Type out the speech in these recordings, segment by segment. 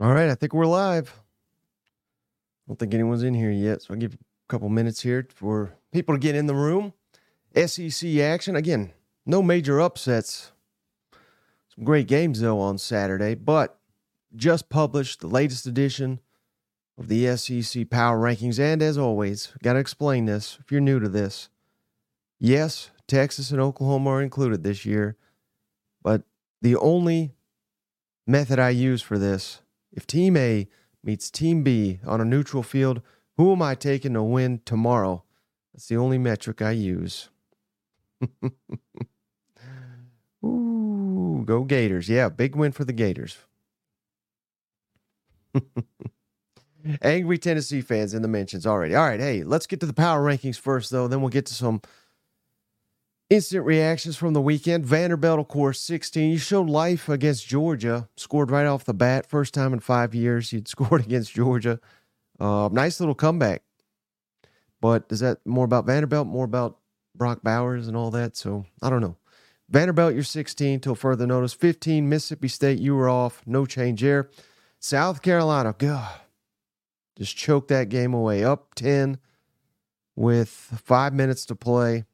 All right, I think we're live. I don't think anyone's in here yet, so I'll give a couple minutes here for people to get in the room. SEC action. Again, no major upsets. Some great games, though, on Saturday, but just published the latest edition of the SEC Power Rankings. And as always, got to explain this if you're new to this. Yes, Texas and Oklahoma are included this year, but the only method I use for this if Team A meets Team B on a neutral field, who am I taking to win tomorrow? That's the only metric I use. Ooh, go Gators. Yeah, big win for the Gators. Angry Tennessee fans in the mentions already. All right, hey, let's get to the power rankings first, though. Then we'll get to some Instant reactions from the weekend. Vanderbilt, of course, 16. You showed life against Georgia. Scored right off the bat. First time in five years you'd scored against Georgia. Uh, nice little comeback. But is that more about Vanderbilt, more about Brock Bowers and all that? So I don't know. Vanderbilt, you're 16 till further notice. 15, Mississippi State, you were off. No change there. South Carolina, God, just choked that game away. Up 10 with five minutes to play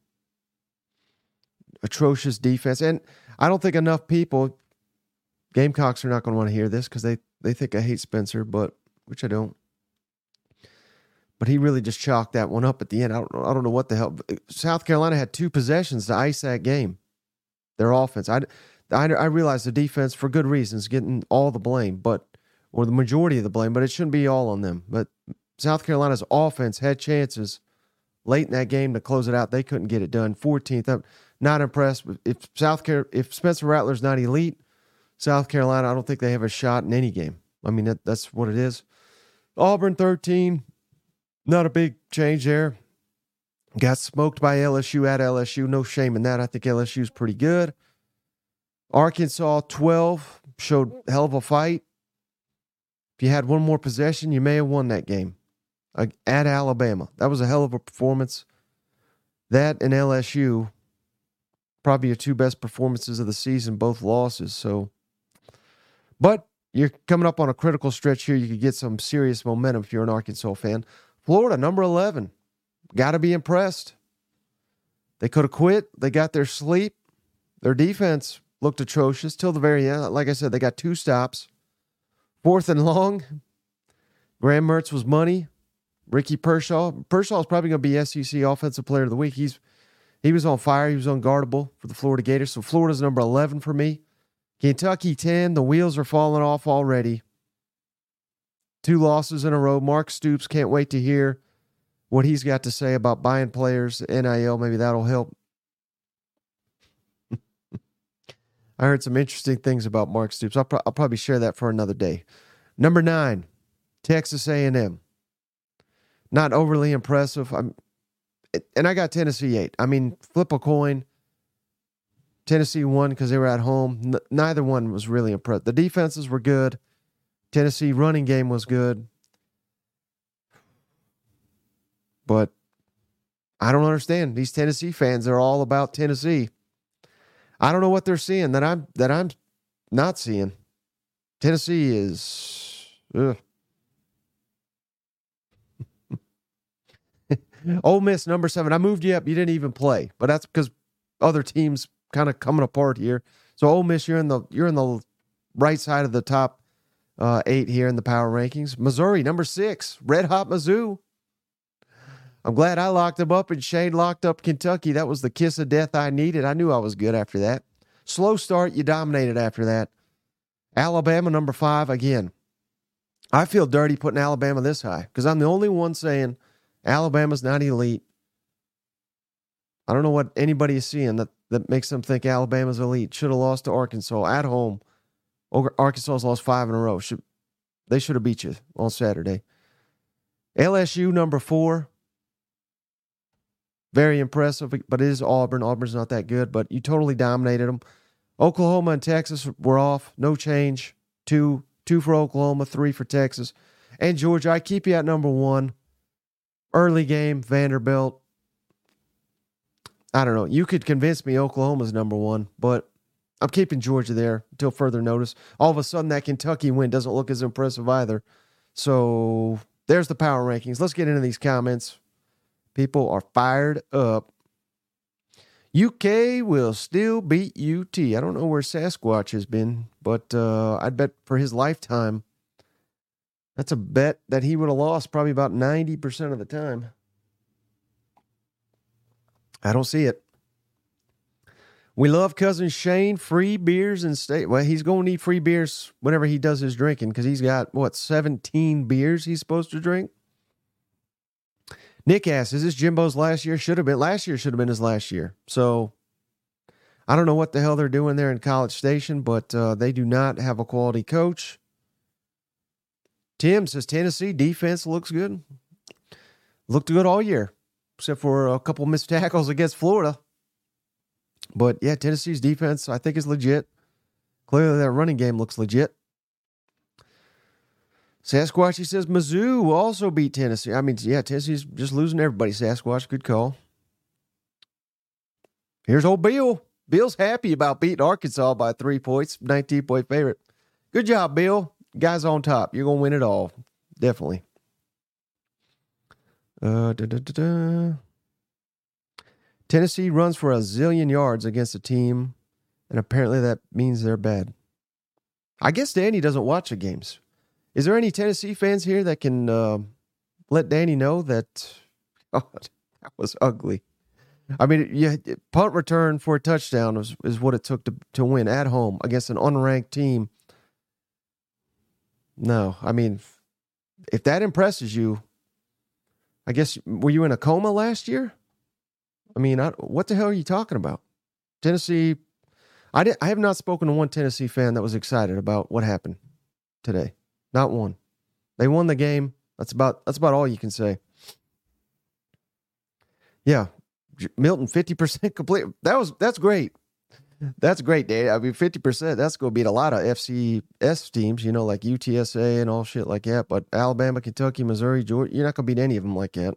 atrocious defense. And I don't think enough people, Gamecocks are not going to want to hear this because they, they think I hate Spencer, but which I don't. But he really just chalked that one up at the end. I don't know. I don't know what the hell. Uh, South Carolina had two possessions to ice that game. Their offense. I, I, I realize the defense, for good reasons, getting all the blame, but or the majority of the blame, but it shouldn't be all on them. But South Carolina's offense had chances late in that game to close it out. They couldn't get it done. 14th. Not impressed. If South Car- if Spencer Rattler's not elite, South Carolina, I don't think they have a shot in any game. I mean, that, that's what it is. Auburn 13, not a big change there. Got smoked by LSU at LSU. No shame in that. I think LSU's pretty good. Arkansas 12 showed hell of a fight. If you had one more possession, you may have won that game at Alabama. That was a hell of a performance. That and LSU probably your two best performances of the season, both losses. So, but you're coming up on a critical stretch here. You could get some serious momentum if you're an Arkansas fan. Florida, number 11. Got to be impressed. They could have quit. They got their sleep. Their defense looked atrocious till the very end. Like I said, they got two stops. Fourth and long. Graham Mertz was money. Ricky. Pearsall is probably going to be SEC Offensive Player of the Week. He's he was on fire. He was unguardable for the Florida Gators. So Florida's number 11 for me. Kentucky 10. The wheels are falling off already. Two losses in a row. Mark Stoops can't wait to hear what he's got to say about buying players, NIL. Maybe that'll help. I heard some interesting things about Mark Stoops. I'll, pro- I'll probably share that for another day. Number nine, Texas A&M. Not overly impressive. I'm and I got Tennessee eight. I mean, flip a coin. Tennessee won because they were at home. N- neither one was really impressed. The defenses were good. Tennessee running game was good. But I don't understand. These Tennessee fans are all about Tennessee. I don't know what they're seeing that I'm that I'm not seeing. Tennessee is ugh. Ole Miss number seven. I moved you up. You didn't even play, but that's because other teams kind of coming apart here. So Ole Miss, you're in the you're in the right side of the top uh, eight here in the power rankings. Missouri number six. Red hot Mizzou. I'm glad I locked them up and Shane locked up Kentucky. That was the kiss of death I needed. I knew I was good after that. Slow start, you dominated after that. Alabama number five again. I feel dirty putting Alabama this high because I'm the only one saying Alabama's not elite. I don't know what anybody is seeing that, that makes them think Alabama's elite. Should have lost to Arkansas at home. Arkansas's lost five in a row. Should, they should have beat you on Saturday. LSU number four. Very impressive, but it is Auburn. Auburn's not that good, but you totally dominated them. Oklahoma and Texas were off. No change. Two, two for Oklahoma, three for Texas. And Georgia, I keep you at number one. Early game, Vanderbilt. I don't know. You could convince me Oklahoma's number one, but I'm keeping Georgia there until further notice. All of a sudden, that Kentucky win doesn't look as impressive either. So there's the power rankings. Let's get into these comments. People are fired up. UK will still beat UT. I don't know where Sasquatch has been, but uh, I'd bet for his lifetime, that's a bet that he would have lost probably about 90% of the time. I don't see it. We love cousin Shane. Free beers and state. Well, he's going to need free beers whenever he does his drinking because he's got what seventeen beers he's supposed to drink. Nick asks, "Is this Jimbo's last year? Should have been last year. Should have been his last year." So I don't know what the hell they're doing there in College Station, but uh, they do not have a quality coach. Tim says Tennessee defense looks good. Looked good all year, except for a couple missed tackles against Florida. But yeah, Tennessee's defense, I think, is legit. Clearly, that running game looks legit. Sasquatch, he says Mizzou will also beat Tennessee. I mean, yeah, Tennessee's just losing everybody. Sasquatch, good call. Here's old Bill. Bill's happy about beating Arkansas by three points, 19 point favorite. Good job, Bill. Guys on top. You're to win it all. Definitely. Uh, da, da, da, Tennessee runs for a zillion yards against a team, and apparently that means they're bad. I guess Danny doesn't watch the games. Is there any Tennessee fans here that can uh, let Danny know that? Oh, that was ugly. I mean, yeah, punt return for a touchdown is, is what it took to to win at home against an unranked team. No, I mean, if that impresses you, I guess were you in a coma last year? I mean, I, what the hell are you talking about? Tennessee, I, did, I have not spoken to one Tennessee fan that was excited about what happened today. Not one. They won the game. That's about that's about all you can say. Yeah, Milton fifty percent complete. That was that's great. That's great, Dave. I mean, fifty percent. That's going to beat a lot of FCS teams, you know, like UTSA and all shit like that. But Alabama, Kentucky, Missouri, Georgia, you're not going to beat any of them like that.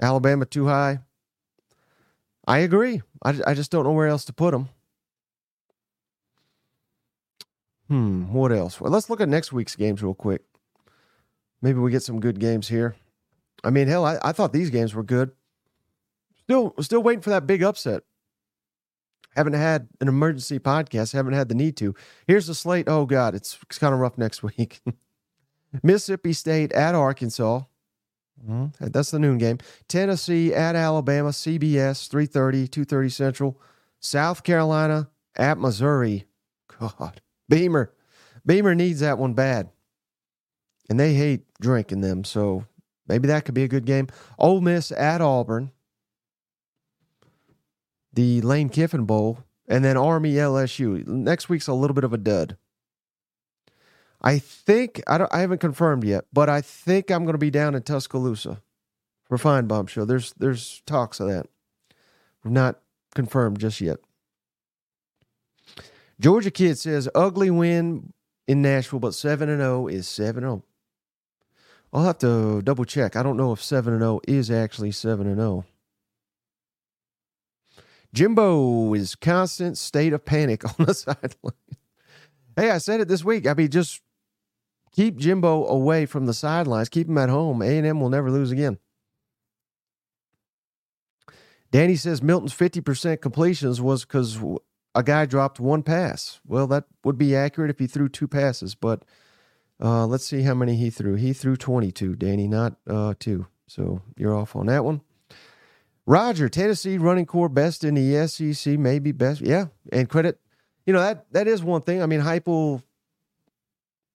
Alabama too high. I agree. I, I just don't know where else to put them. Hmm, what else? Well, let's look at next week's games real quick. Maybe we get some good games here. I mean, hell, I, I thought these games were good. Still, still waiting for that big upset. Haven't had an emergency podcast. Haven't had the need to. Here's the slate. Oh God, it's, it's kind of rough next week. Mississippi State at Arkansas. Mm-hmm. That's the noon game. Tennessee at Alabama, CBS, 3.30, 2.30 Central. South Carolina at Missouri. God. Beamer. Beamer needs that one bad. And they hate Drinkwitz, so maybe that could be a good game. Ole Miss at Auburn. The Lane Kiffin Bowl. And then Army LSU. Next week's a little bit of a dud. I think I don't I haven't confirmed yet, but I think I'm going to be down in Tuscaloosa for Finebaum show. There's there's talks of that. We're not confirmed just yet. Georgia Kid says ugly win in Nashville, but seven and zero is seven zero. Oh. I'll have to double check. I don't know if seven and zero is actually seven and zero. Jimbo is constant state of panic on the sideline. Hey, I said it this week. I mean, just keep Jimbo away from the sidelines. Keep him at home. A&M will never lose again. Danny says Milton's 50% completions was because a guy dropped one pass. Well, that would be accurate if he threw two passes, but uh, let's see how many he threw. He threw 22, Danny, not uh, two. So you're off on that one. Roger, Tennessee running corps best in the SEC, maybe best. Yeah, and credit, you know that that is one thing. I mean, Heupel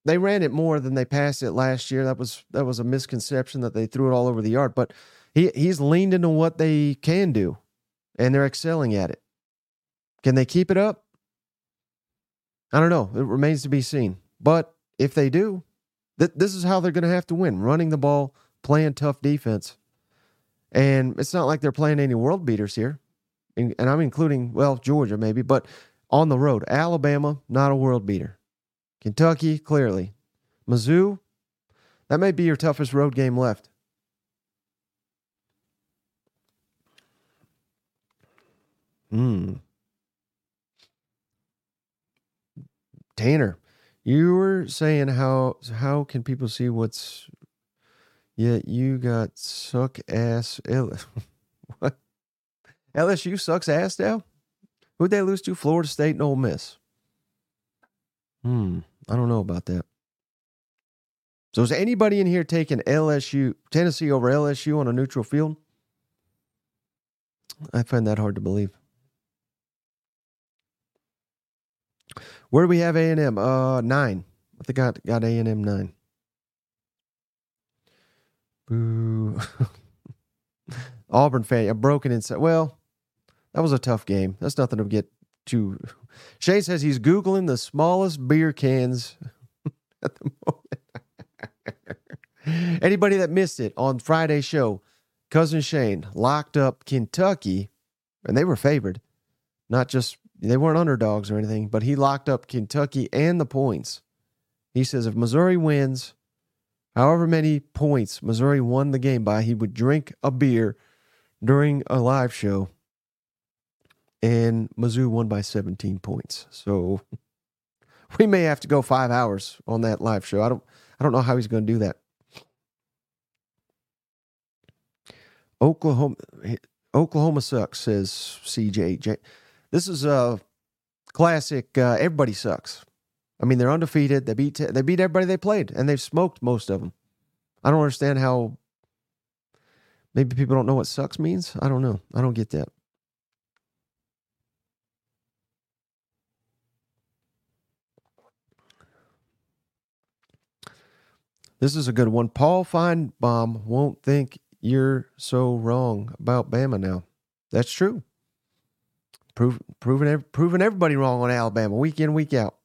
they ran it more than they passed it last year. That was that was a misconception that they threw it all over the yard. But he he's leaned into what they can do, and they're excelling at it. Can they keep it up? I don't know. It remains to be seen. But if they do, th- this is how they're going to have to win: running the ball, playing tough defense. And it's not like they're playing any world beaters here, and, and I'm including well Georgia maybe, but on the road, Alabama not a world beater. Kentucky, clearly. Mizzou, that may be your toughest road game left. Hmm. Tanner, you were saying how how can people see what's yeah, you got suck ass L- what? LSU sucks ass now? Who'd they lose to? Florida State and Ole Miss. Hmm. I don't know about that. So is anybody in here taking LSU Tennessee over LSU on a neutral field? I find that hard to believe. Where do we have A and M? Uh, nine. I think I got got A and M nine. Boo. Auburn fan, a broken inside. Well, that was a tough game. That's nothing to get too. Shay says he's googling the smallest beer cans at the moment. Anybody that missed it on Friday's show, cousin Shane locked up Kentucky, and they were favored. Not just they weren't underdogs or anything, but he locked up Kentucky and the points. He says if Missouri wins, however many points Missouri won the game by, he would drink a beer during a live show. And Mizzou won by 17 points. So we may have to go five hours on that live show. I don't I don't know how he's going to do that. Oklahoma Oklahoma sucks, says CJ. This is a classic. Uh, everybody sucks. I mean, they're undefeated. They beat they beat everybody they played, and they've smoked most of them. I don't understand how. Maybe people don't know what sucks means. I don't know. I don't get that. This is a good one. Paul Finebaum won't think you're so wrong about Bama now. That's true. Prove, proving, proving everybody wrong on Alabama week in, week out.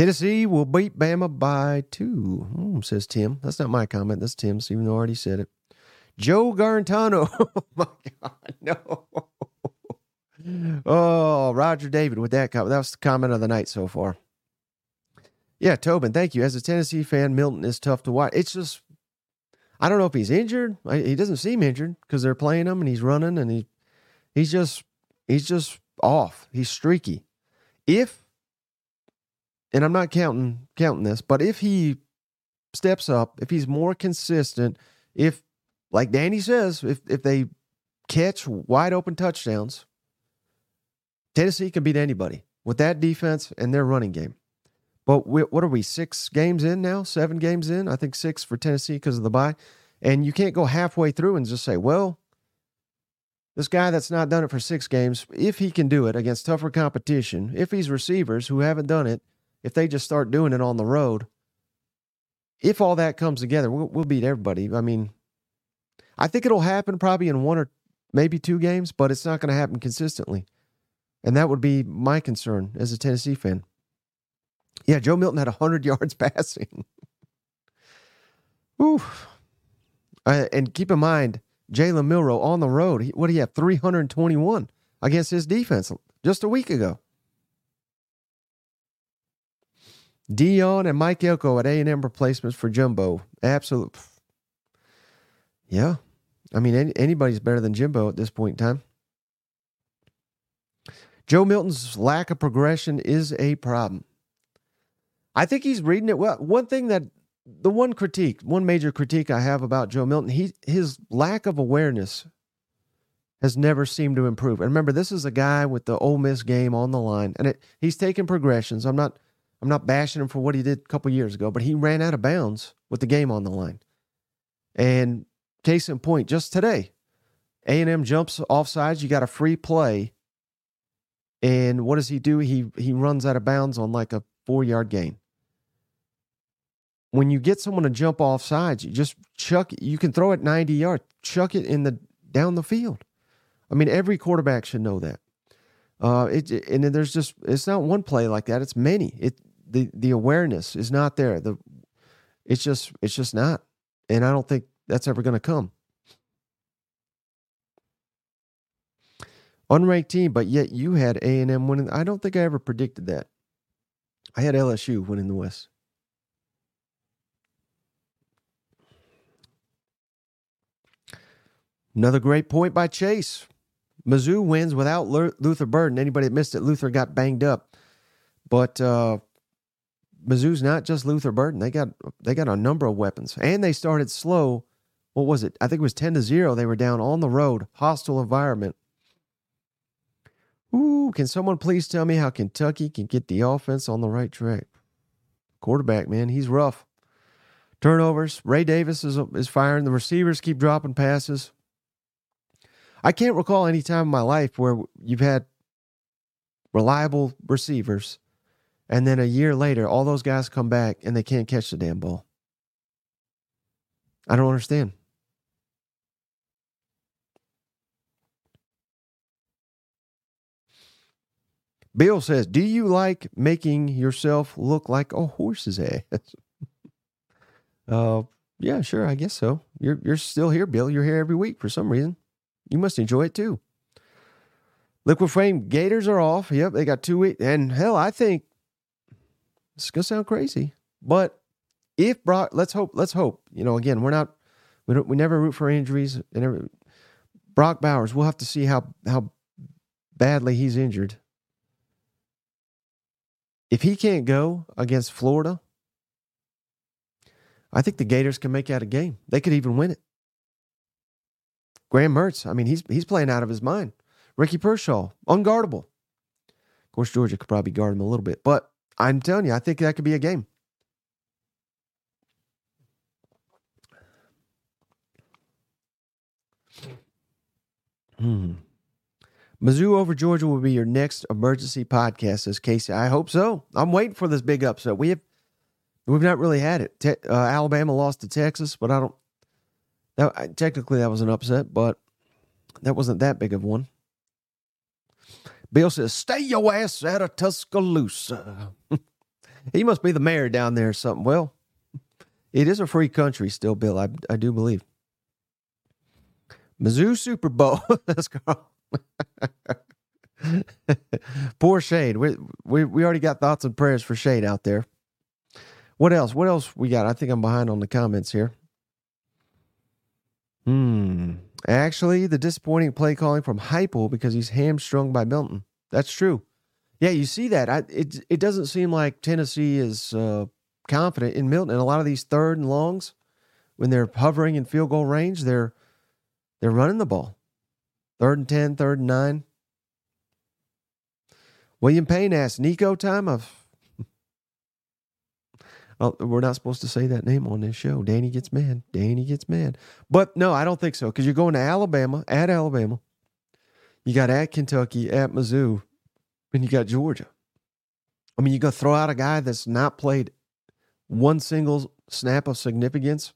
Tennessee will beat Bama by two, hmm, says Tim. That's not my comment. That's Tim's, even though I already said it. Joe Garantano. oh, my God. No. Oh, Roger David with that comment. That was the comment of the night so far. Yeah, Tobin, thank you. As a Tennessee fan, Milton is tough to watch. It's just, I don't know if he's injured. He doesn't seem injured because they're playing him and he's running and he, he's just, he's just off. He's streaky. If, and I'm not counting counting this, but if he steps up, if he's more consistent, if, like Danny says, if if they catch wide open touchdowns, Tennessee can beat anybody with that defense and their running game. But we, what are we, six games in now? Seven games in? I think six for Tennessee because of the bye. And you can't go halfway through and just say, well, this guy that's not done it for six games, if he can do it against tougher competition, if he's receivers who haven't done it, if they just start doing it on the road, if all that comes together, we'll, we'll beat everybody. I mean, I think it'll happen probably in one or maybe two games, but it's not going to happen consistently. And that would be my concern as a Tennessee fan. Yeah, Joe Milton had 100 yards passing. Ooh. Uh, and keep in mind, Jalen Milroe on the road, he, what do you have? 321 against his defense just a week ago. Deion and Mike Elko at A&M replacements for Jimbo. Absolute. Yeah. I mean, any, anybody's better than Jimbo at this point in time. Joe Milton's lack of progression is a problem. I think he's reading it well. One thing that the one critique, one major critique I have about Joe Milton, he his lack of awareness has never seemed to improve. And remember, this is a guy with the Ole Miss game on the line, and it, he's taking progressions. I'm not I'm not bashing him for what he did a couple years ago, but he ran out of bounds with the game on the line. And case in point, just today, A&M jumps off sides. You got a free play, and what does he do? He he runs out of bounds on like a four yard gain. When you get someone to jump off sides, you just chuck you can throw it 90 yards, chuck it in the down the field. I mean, every quarterback should know that. Uh, it, and then there's just it's not one play like that. It's many. It the the awareness is not there. The it's just it's just not, and I don't think that's ever going to come. Unranked team, but yet you had A and M winning. I don't think I ever predicted that. I had LSU winning the West. Another great point by Chase. Mizzou wins without Luther Burden. Anybody that missed it, Luther got banged up. But uh, Mizzou's not just Luther Burden. They got they got a number of weapons, and they started slow. What was it? I think it was ten to zero. They were down on the road, hostile environment. Ooh, can someone please tell me how Kentucky can get the offense on the right track? Quarterback, man, he's rough. Turnovers. Ray Davis is is firing. The receivers keep dropping passes. I can't recall any time in my life where you've had reliable receivers and then a year later, all those guys come back and they can't catch the damn ball. I don't understand. Bill says, Do you like making yourself look like a horse's ass? uh, yeah, sure, I guess so. You're you're still here, Bill. You're here every week for some reason. You must enjoy it too. Liquid Frame Gators are off. Yep, they got two weeks. And hell, I think it's gonna sound crazy, but if Brock, let's hope, let's hope. You know, again, we're not, we don't, we never root for injuries. And every, Brock Bowers, we'll have to see how how badly he's injured. If he can't go against Florida, I think the Gators can make out a game. They could even win it. Graham Mertz, I mean, he's he's playing out of his mind. Ricky Pearsall, unguardable. Of course, Georgia could probably guard him a little bit, but I'm telling you, I think that could be a game. Hmm. Mizzou over Georgia will be your next emergency podcast, says Casey. I hope so. I'm waiting for this big upset. We have we've not really had it. Te- uh, Alabama lost to Texas, but I don't. That, I, technically, that was an upset, but that wasn't that big of one. Bill says, "Stay your ass out of Tuscaloosa." he must be the mayor down there or something. Well, it is a free country still, Bill. I I do believe. Mizzou Super Bowl. Let's go. Poor Shade. We, we we already got thoughts and prayers for Shade out there. What else? What else we got? I think I'm behind on the comments here. Hmm. Actually, the disappointing play calling from Heupel because he's hamstrung by Milton. That's true. Yeah, you see that. I, it it doesn't seem like Tennessee is uh, confident in Milton. And a lot of these third and longs, when they're hovering in field goal range, they're they're running the ball. Third and 10, third and nine. William Payne asked Nico time of. We're not supposed to say that name on this show. Danny gets mad. Danny gets mad. But no, I don't think so because you're going to Alabama, at Alabama. You got at Kentucky, at Mizzou, and you got Georgia. I mean, you're going to throw out a guy that's not played one single snap of significance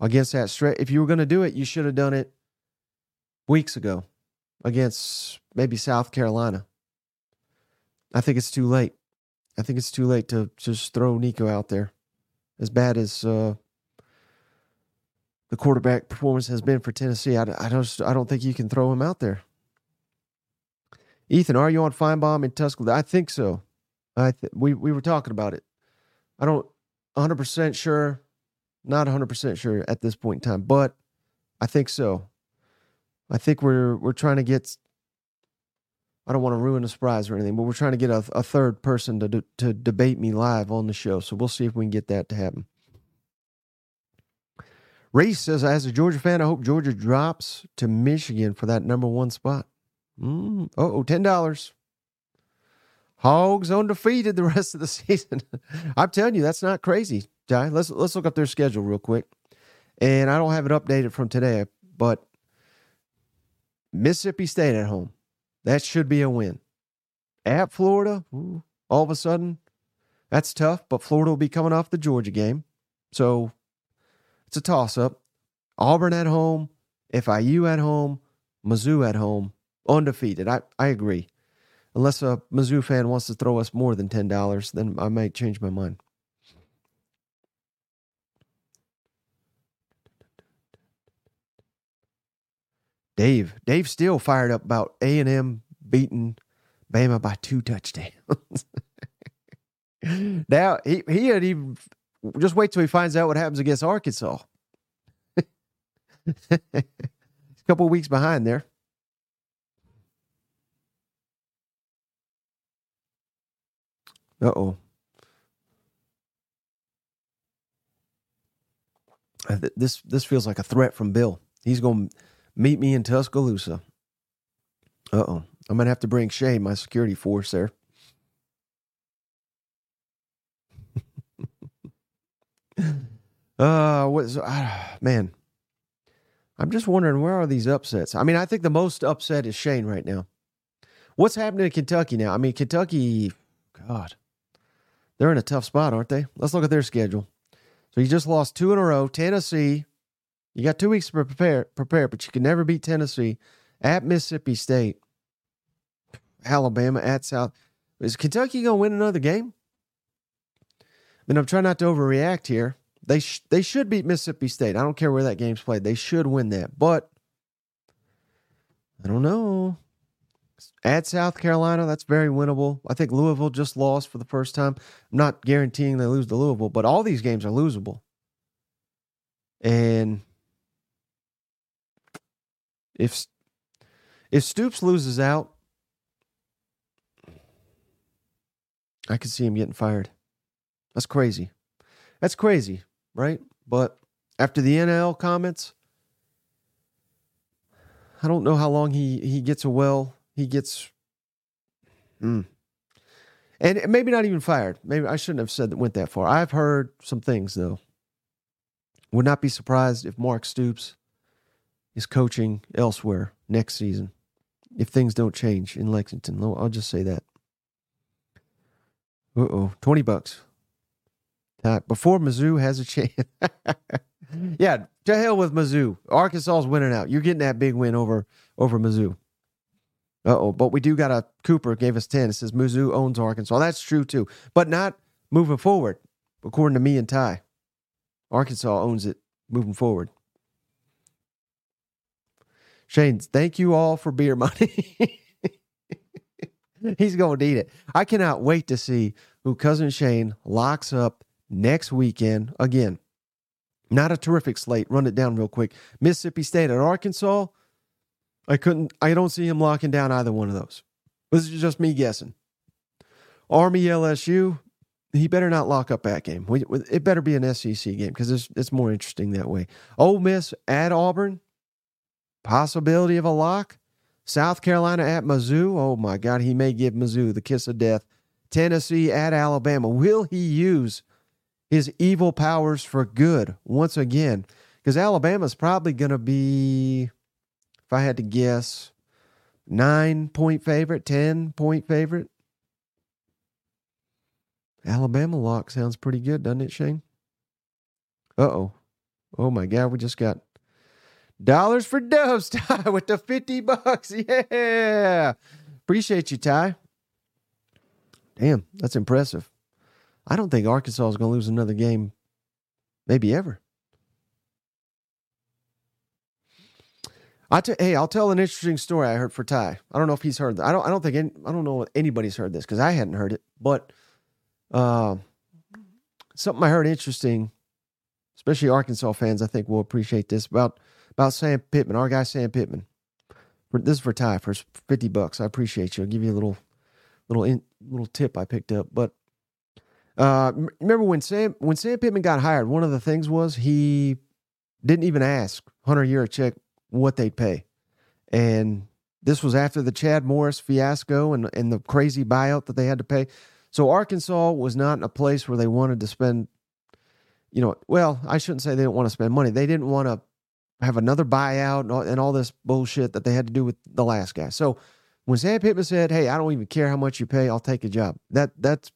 against that stretch. If you were going to do it, you should have done it weeks ago against maybe South Carolina. I think it's too late. I think it's too late to just throw Nico out there. As bad as uh, the quarterback performance has been for Tennessee, I, I don't I don't think you can throw him out there. Ethan, are you on Finebaum in Tuscaloosa? I think so. I th- we we were talking about it. I don't 100 percent sure, not 100 percent sure at this point in time, but I think so. I think we're we're trying to get. I don't want to ruin the surprise or anything, but we're trying to get a, a third person to to debate me live on the show. So we'll see if we can get that to happen. Reese says, as a Georgia fan, I hope Georgia drops to Michigan for that number one spot. Mm, oh, ten dollars. Hogs undefeated the rest of the season. I'm telling you, that's not crazy. Ty. Let's let's look up their schedule real quick. And I don't have it updated from today, but Mississippi State at home. That should be a win. At Florida, ooh, all of a sudden, that's tough, but Florida will be coming off the Georgia game. So it's a toss up. Auburn at home, FIU at home, Mizzou at home, undefeated. I, I agree. Unless a Mizzou fan wants to throw us more than $10, then I might change my mind. Dave, Dave still fired up about A and M beating Bama by two touchdowns. now he he had even just wait till he finds out what happens against Arkansas. a couple weeks behind there. Uh oh. This this feels like a threat from Bill. He's going to meet me in Tuscaloosa. Uh oh. I'm going to have to bring Shay, my security force, there. uh, what's, Uh, man, I'm just wondering where are these upsets? I mean, I think the most upset is Shane right now. What's happening in Kentucky now? I mean, Kentucky, God, they're in a tough spot, aren't they? Let's look at their schedule. So you just lost two in a row. Tennessee, you got two weeks to prepare, prepare, but you can never beat Tennessee at Mississippi State, Alabama at South. Is Kentucky going to win another game? I mean, I'm trying not to overreact here. They sh- they should beat Mississippi State. I don't care where that game's played. They should win that. But I don't know. At South Carolina, that's very winnable. I think Louisville just lost for the first time. I'm not guaranteeing they lose to Louisville, but all these games are losable. And if if Stoops loses out, I could see him getting fired. That's crazy. That's crazy right? But after the NL comments, I don't know how long he he gets a well. He gets, mm. and maybe not even fired. Maybe I shouldn't have said that went that far. I've heard some things though. Would not be surprised if Mark Stoops is coaching elsewhere next season if things don't change in Lexington. I'll just say that. Uh oh, twenty bucks. Before Mizzou has a chance. yeah, to hell with Mizzou. Arkansas's winning out. You're getting that big win over over Mizzou. Uh oh, but we do got a Cooper gave us ten. It says Mizzou owns Arkansas. That's true too, but not moving forward. According to me and Ty, Arkansas owns it moving forward. Shane, thank you all for beer money. He's going to eat it. I cannot wait to see who cousin Shane locks up next weekend. Again, not a terrific slate. Run it down real quick. Mississippi State at Arkansas. I couldn't. I don't see him locking down either one of those. This is just me guessing. Army LSU. He better not lock up that game. It better be an SEC game because it's, it's more interesting that way. Ole Miss at Auburn. Possibility of a lock. South Carolina at Mizzou. Oh my God, he may give Mizzou the kiss of death. Tennessee at Alabama. Will he use his evil powers for good once again. Because Alabama's probably going to be, if I had to guess, nine point favorite, 10 point favorite. Alabama lock sounds pretty good, doesn't it, Shane? Uh oh. Oh my God, we just got dollars for doves, Ty, with the 50 bucks. Yeah. Appreciate you, Ty. Damn, that's impressive. I don't think Arkansas is going to lose another game, maybe ever. I t- hey, I'll tell an interesting story I heard for Ty. I don't know if he's heard. That. I don't. I don't think. Any, I don't know if anybody's heard this because I hadn't heard it. But uh, something I heard interesting, especially Arkansas fans, I think will appreciate this about about Sam Pittman, our guy Sam Pittman. This is for Ty for fifty bucks. I appreciate you. I'll give you a little little in, little tip I picked up. But uh, remember when Sam when Sam Pittman got hired, one of the things was he didn't even ask Hunter Yurachek what they'd pay, and this was after the Chad Morris fiasco and and the crazy buyout that they had to pay. So Arkansas was not in a place where they wanted to spend, you know, well, I shouldn't say they didn't want to spend money. They didn't want to have another buyout and all, this bullshit that they had to do with the last guy. So when Sam Pittman said, "Hey, I don't even care how much you pay, I'll take a job," that that's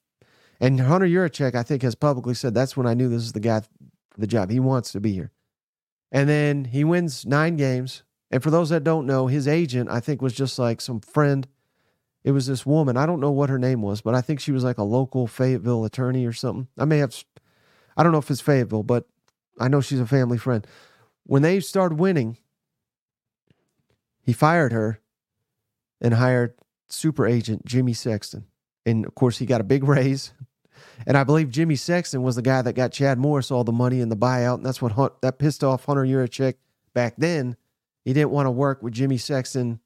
and Hunter Yurachek, I think, has publicly said that's when I knew this is the guy the job. He wants to be here. And then he wins nine games. And for those that don't know, his agent, I think, was just like some friend. It was this woman. I don't know what her name was, but I think she was like a local Fayetteville attorney or something. I may have, I don't know if it's Fayetteville, but I know she's a family friend. When they started winning, he fired her and hired super agent Jimmy Sexton. And of course, he got a big raise. And I believe Jimmy Sexton was the guy that got Chad Morris all the money in the buyout. And that's what Hunt, that pissed off Hunter Yurachek back then. He didn't want to work with Jimmy Sexton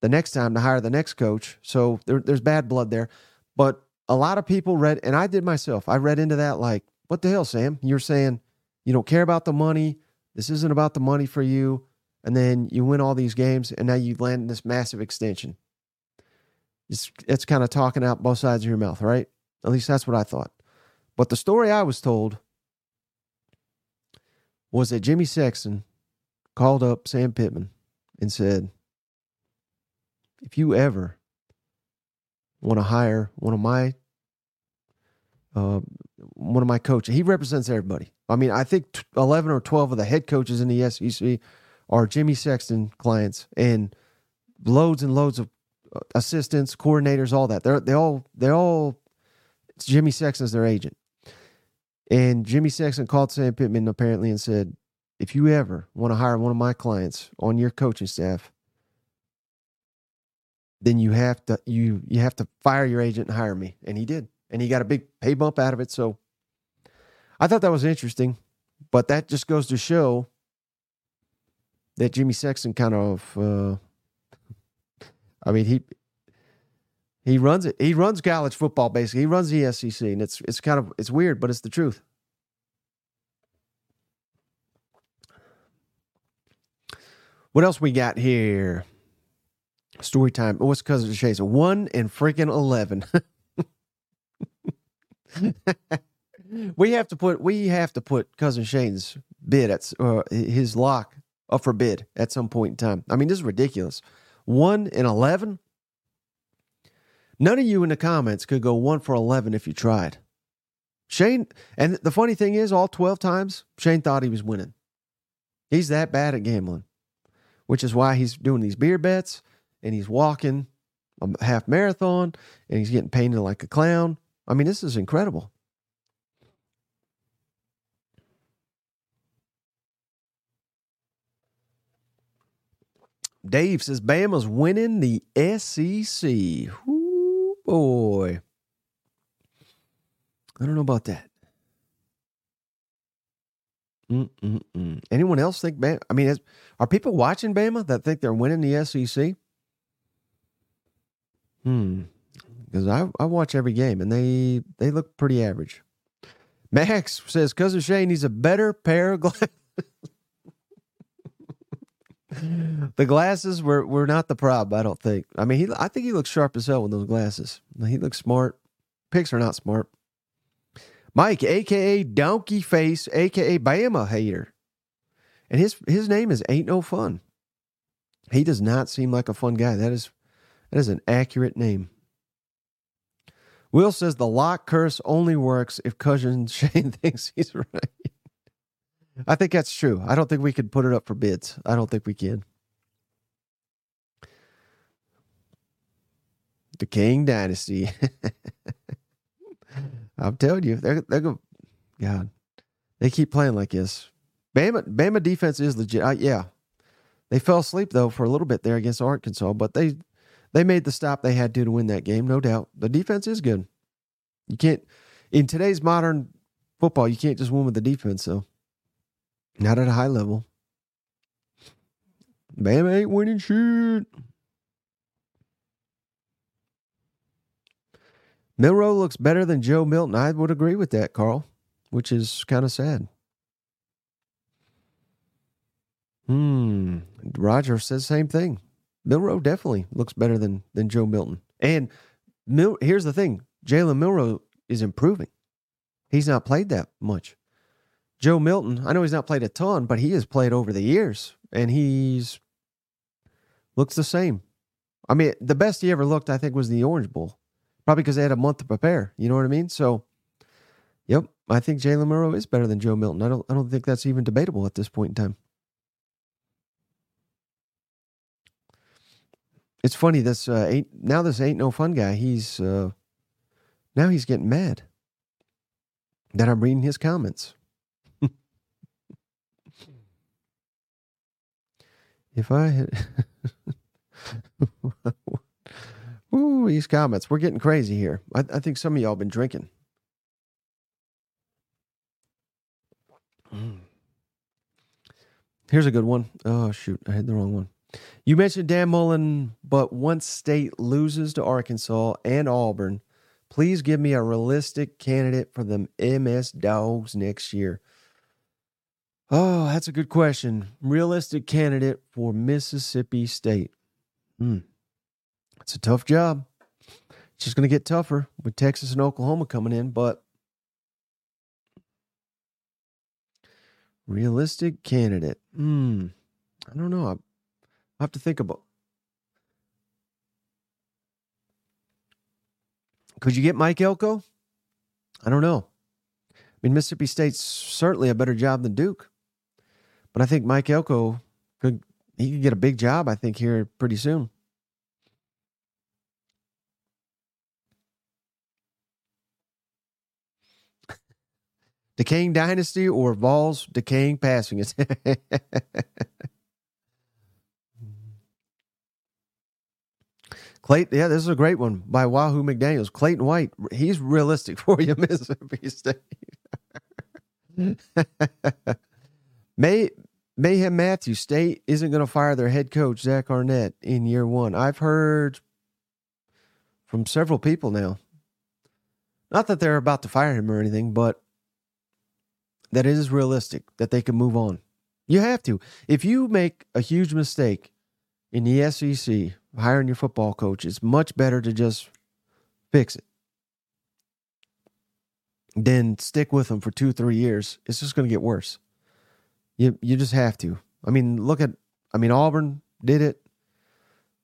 the next time to hire the next coach. So there, there's bad blood there. But a lot of people read, and I did myself. I read into that like, what the hell, Sam? You're saying you don't care about the money. This isn't about the money for you. And then you win all these games, and now you land this massive extension. It's, it's kind of talking out both sides of your mouth, right? At least that's what I thought. But the story I was told was that Jimmy Sexton called up Sam Pittman and said, if you ever want to hire one of my uh, one of my coaches, he represents everybody. I mean, I think eleven or twelve of the head coaches in the SEC are Jimmy Sexton clients, and loads and loads of uh, assistants, coordinators, all that. They're they all they all. Jimmy Sexton's their agent, and Jimmy Sexton called Sam Pittman apparently and said, "If you ever want to hire one of my clients on your coaching staff, then you have to you you have to fire your agent and hire me. And he did. And he got a big pay bump out of it. So I thought that was interesting. But that just goes to show that Jimmy Sexton kind of uh, I mean he he runs it. He runs college football basically. He runs the SEC and it's it's kind of it's weird, but it's the truth. What else we got here? Story time. What's cousin Shay's? One and freaking eleven. we have to put we have to put cousin Shane's bid at uh, his lock up for bid at some point in time. I mean, this is ridiculous. One in eleven. None of you in the comments could go one for eleven if you tried. Shane, and the funny thing is, all twelve times Shane thought he was winning. He's that bad at gambling, which is why he's doing these beer bets and he's walking a half marathon and he's getting painted like a clown. I mean, this is incredible. Dave says Bama's winning the SEC. Ooh, boy. I don't know about that. Mm-mm-mm. Anyone else think Bama? I mean, are people watching Bama that think they're winning the SEC? Hmm. Because I, I watch every game and they they look pretty average. Max says cousin Shane needs a better pair of glasses. the glasses were, were not the problem, I don't think. I mean, he I think he looks sharp as hell with those glasses. He looks smart. Picks are not smart. Mike, aka Donkey Face, aka Bama hater. And his his name is Ain't No Fun. He does not seem like a fun guy. That is that is an accurate name. Will says the lock curse only works if cousin Shane thinks he's right. I think that's true. I don't think we could put it up for bids. I don't think we can. The King Dynasty. I'm telling you, they're they're going. God, they keep playing like this. Bama Bama defense is legit. Yeah, they fell asleep though for a little bit there against Arkansas, but they they made the stop they had to to win that game, no doubt. The defense is good. You can't in today's modern football, you can't just win with the defense, though. Not at a high level. Bam ain't winning shit. Milroe looks better than Joe Milton. I would agree with that, Carl, which is kind of sad. Hmm. Roger says same thing. Milroe definitely looks better than than Joe Milton. And Mil- here's the thing: Jalen Milroe is improving. He's not played that much. Joe Milton, I know he's not played a ton, but he has played over the years, and he's looks the same. I mean, the best he ever looked, I think, was the Orange Bowl, probably because they had a month to prepare. You know what I mean? So, yep, I think Jalen Milroe is better than Joe Milton. I don't, I don't think that's even debatable at this point in time. It's funny. This uh, ain't now. This ain't no fun guy. He's uh, now he's getting mad that I'm reading his comments. If I had, ooh, these comments. We're getting crazy here. I, I think some of y'all been drinking. Mm. Here's a good one. Oh shoot, I had the wrong one. You mentioned Dan Mullen, but once State loses to Arkansas and Auburn, Please give me a realistic candidate for the MS Dogs next year. Oh, that's a good question. Realistic candidate for Mississippi State. Hmm. It's a tough job. It's just going to get tougher with Texas and Oklahoma coming in, but realistic candidate. Hmm. I don't know. I have to think about. Could you get Mike Elko? I don't know. I mean, Mississippi State's certainly a better job than Duke. But I think Mike Elko could he could get a big job, I think, here pretty soon. decaying dynasty or Vols decaying passing. Clayton, yeah, this is a great one by Wahoo McDaniels. Clayton White, he's realistic for you, Mississippi State. May Mayhem Matthews State isn't going to fire their head coach Zach Arnett in year one. I've heard from several people now. Not that they're about to fire him or anything, but that it is realistic that they can move on. You have to. If you make a huge mistake in the SEC hiring your football coach, it's much better to just fix it than stick with them for two, three years. It's just going to get worse. You you just have to. I mean, look at I mean Auburn did it.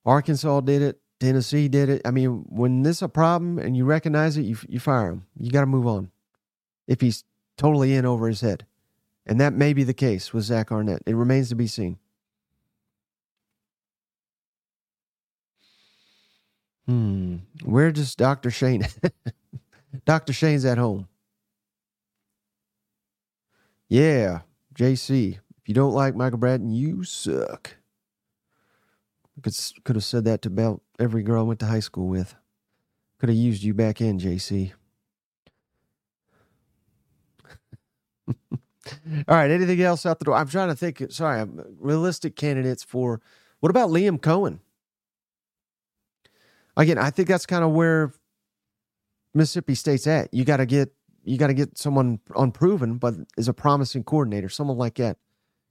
Arkansas did it. Tennessee did it. I mean, when this is a problem and you recognize it, you you fire him. You got to move on. If he's totally in over his head, and that may be the case with Zach Arnett. It remains to be seen. Hmm. Where does Doctor Shane? Doctor Shane's at home. Yeah, JC, if you don't like Michael Bratton, you suck. Could could have said that to about every girl I went to high school with. Could have used you back in, JC. All right. Anything else out the door? I'm trying to think. Sorry, I'm realistic candidates for. What about Liam Coen? Again, I think that's kind of where Mississippi State's at. You got to get you got to get someone unproven, but is a promising coordinator, someone like that.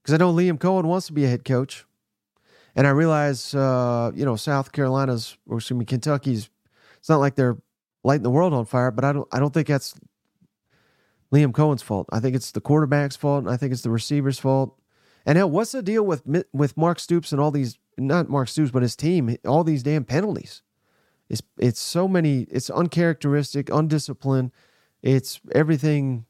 Because I know Liam Coen wants to be a head coach, and I realize, uh, you know, South Carolina's or excuse me, Kentucky's. It's not like they're lighting the world on fire, but I don't. I don't think that's Liam Coen's fault. I think it's the quarterback's fault, and I think it's the receiver's fault. And hell, what's the deal with with Mark Stoops and all these? Not Mark Stoops, but his team. All these damn penalties. It's it's so many. It's uncharacteristic, undisciplined it's everything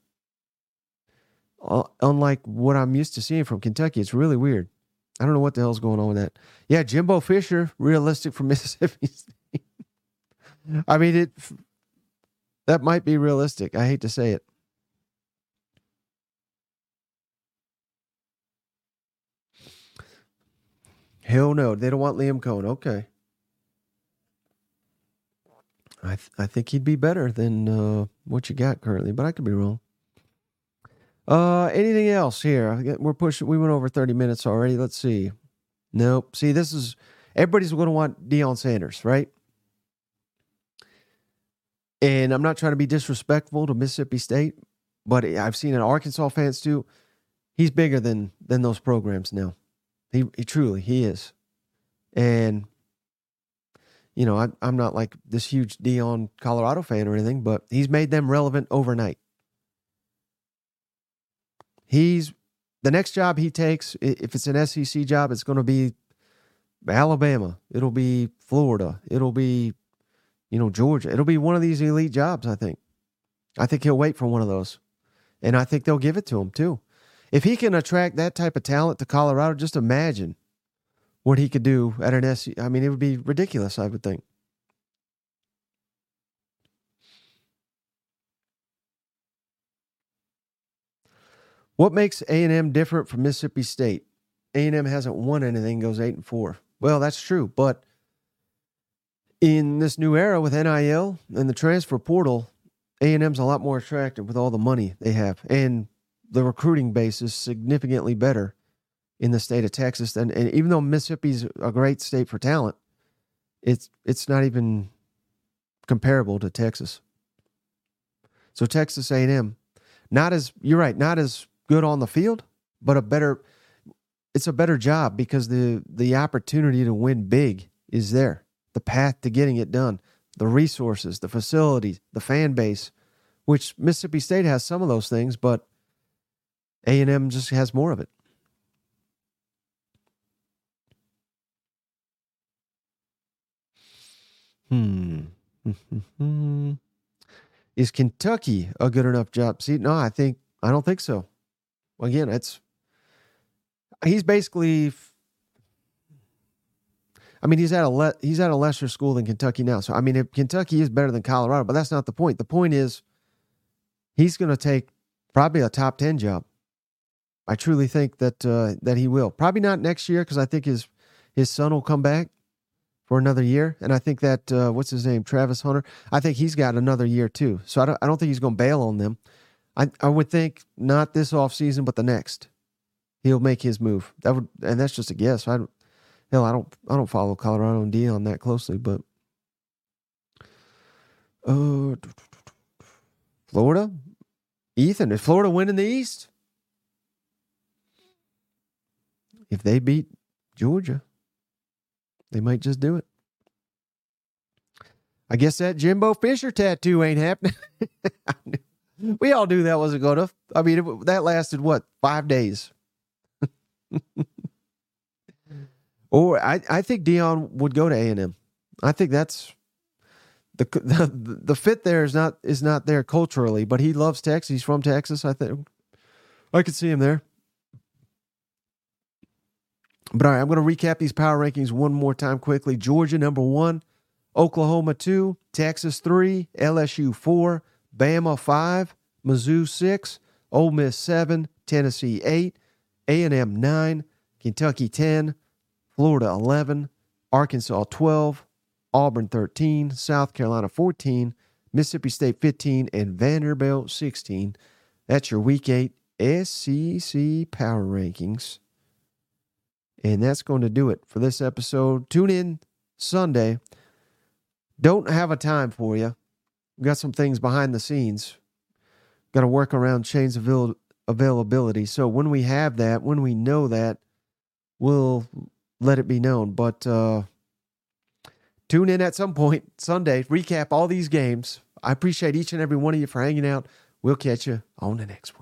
uh, unlike what I'm used to seeing from Kentucky. It's really weird. I don't know what the hell's going on with that. Yeah, Jimbo Fisher, realistic from Mississippi State. I mean, it that might be realistic. I hate to say it. Hell no, they don't want Liam Coen. Okay. I th- I think he'd be better than uh, what you got currently, but I could be wrong. Uh, anything else here? We're pushing. We went over thirty minutes already. Let's see. Nope. See, this is everybody's going to want Deion Sanders, right? And I'm not trying to be disrespectful to Mississippi State, but I've seen an Arkansas fans too. He's bigger than than those programs now. He he truly he is, and you know, I, I'm not like this huge Deion Colorado fan or anything, but he's made them relevant overnight. He's the next job he takes, if it's an SEC job, it's going to be Alabama. It'll be Florida. It'll be, you know, Georgia. It'll be one of these elite jobs, I think. I think he'll wait for one of those. And I think they'll give it to him too. If he can attract that type of talent to Colorado, just imagine what he could do at an SC. I mean, it would be ridiculous, I would think. What makes A&M different from Mississippi State? A&M hasn't won anything, goes 8 and 4. Well, that's true, but in this new era with NIL and the transfer portal, A&M's a lot more attractive with all the money they have and the recruiting base is significantly better in the state of Texas. And, and even though Mississippi's a great state for talent, it's it's not even comparable to Texas. So Texas A&M, not as you're right, not as good on the field, but a better. It's a better job because the the opportunity to win big is there. The path to getting it done, the resources, the facilities, the fan base, which Mississippi State has some of those things, but A&M just has more of it. Hmm. Is Kentucky a good enough job? See, no, I think I don't think so. Again, it's he's basically. I mean, he's at a le- he's at a lesser school than Kentucky now. So I mean, Kentucky is better than Colorado, but that's not the point. The point is, he's going to take probably a top ten job. I truly think that uh, that he will. Probably not next year because I think his his son will come back for another year. And I think that uh, what's his name, Travis Hunter. I think he's got another year too. So I don't, I don't think he's going to bail on them. I I would think not this off season, but the next, he'll make his move. That would, and that's just a guess. I hell, I don't I don't follow Colorado and Deion that closely, but uh, Florida, Ethan, is Florida winning the East? If they beat Georgia, they might just do it. I guess that Jimbo Fisher tattoo ain't happening. we all knew that wasn't going to. I mean, it, that lasted what five days. or I, I think Deion would go to A and M. I think that's the, the the fit there is not is not there culturally, but he loves Texas. He's from Texas. I think I could see him there. But all right, I'm going to recap these power rankings one more time quickly. Georgia, number one. Oklahoma, two. Texas, three. LSU, four. Bama, five. Mizzou, six. Ole Miss, seven. Tennessee, eight. A&M, nine. Kentucky, 10. Florida, 11. Arkansas, 12. Auburn, 13. South Carolina, 14. Mississippi State, 15. And Vanderbilt, 16. That's your Week 8 SEC Power Rankings. And that's going to do it for this episode. Tune in Sunday. Don't have a time for you. We got some things behind the scenes. Got to work around Shane's avail- availability. So when we have that, when we know that, we'll let it be known. But uh, tune in at some point Sunday, recap all these games. I appreciate each and every one of you for hanging out. We'll catch you on the next one.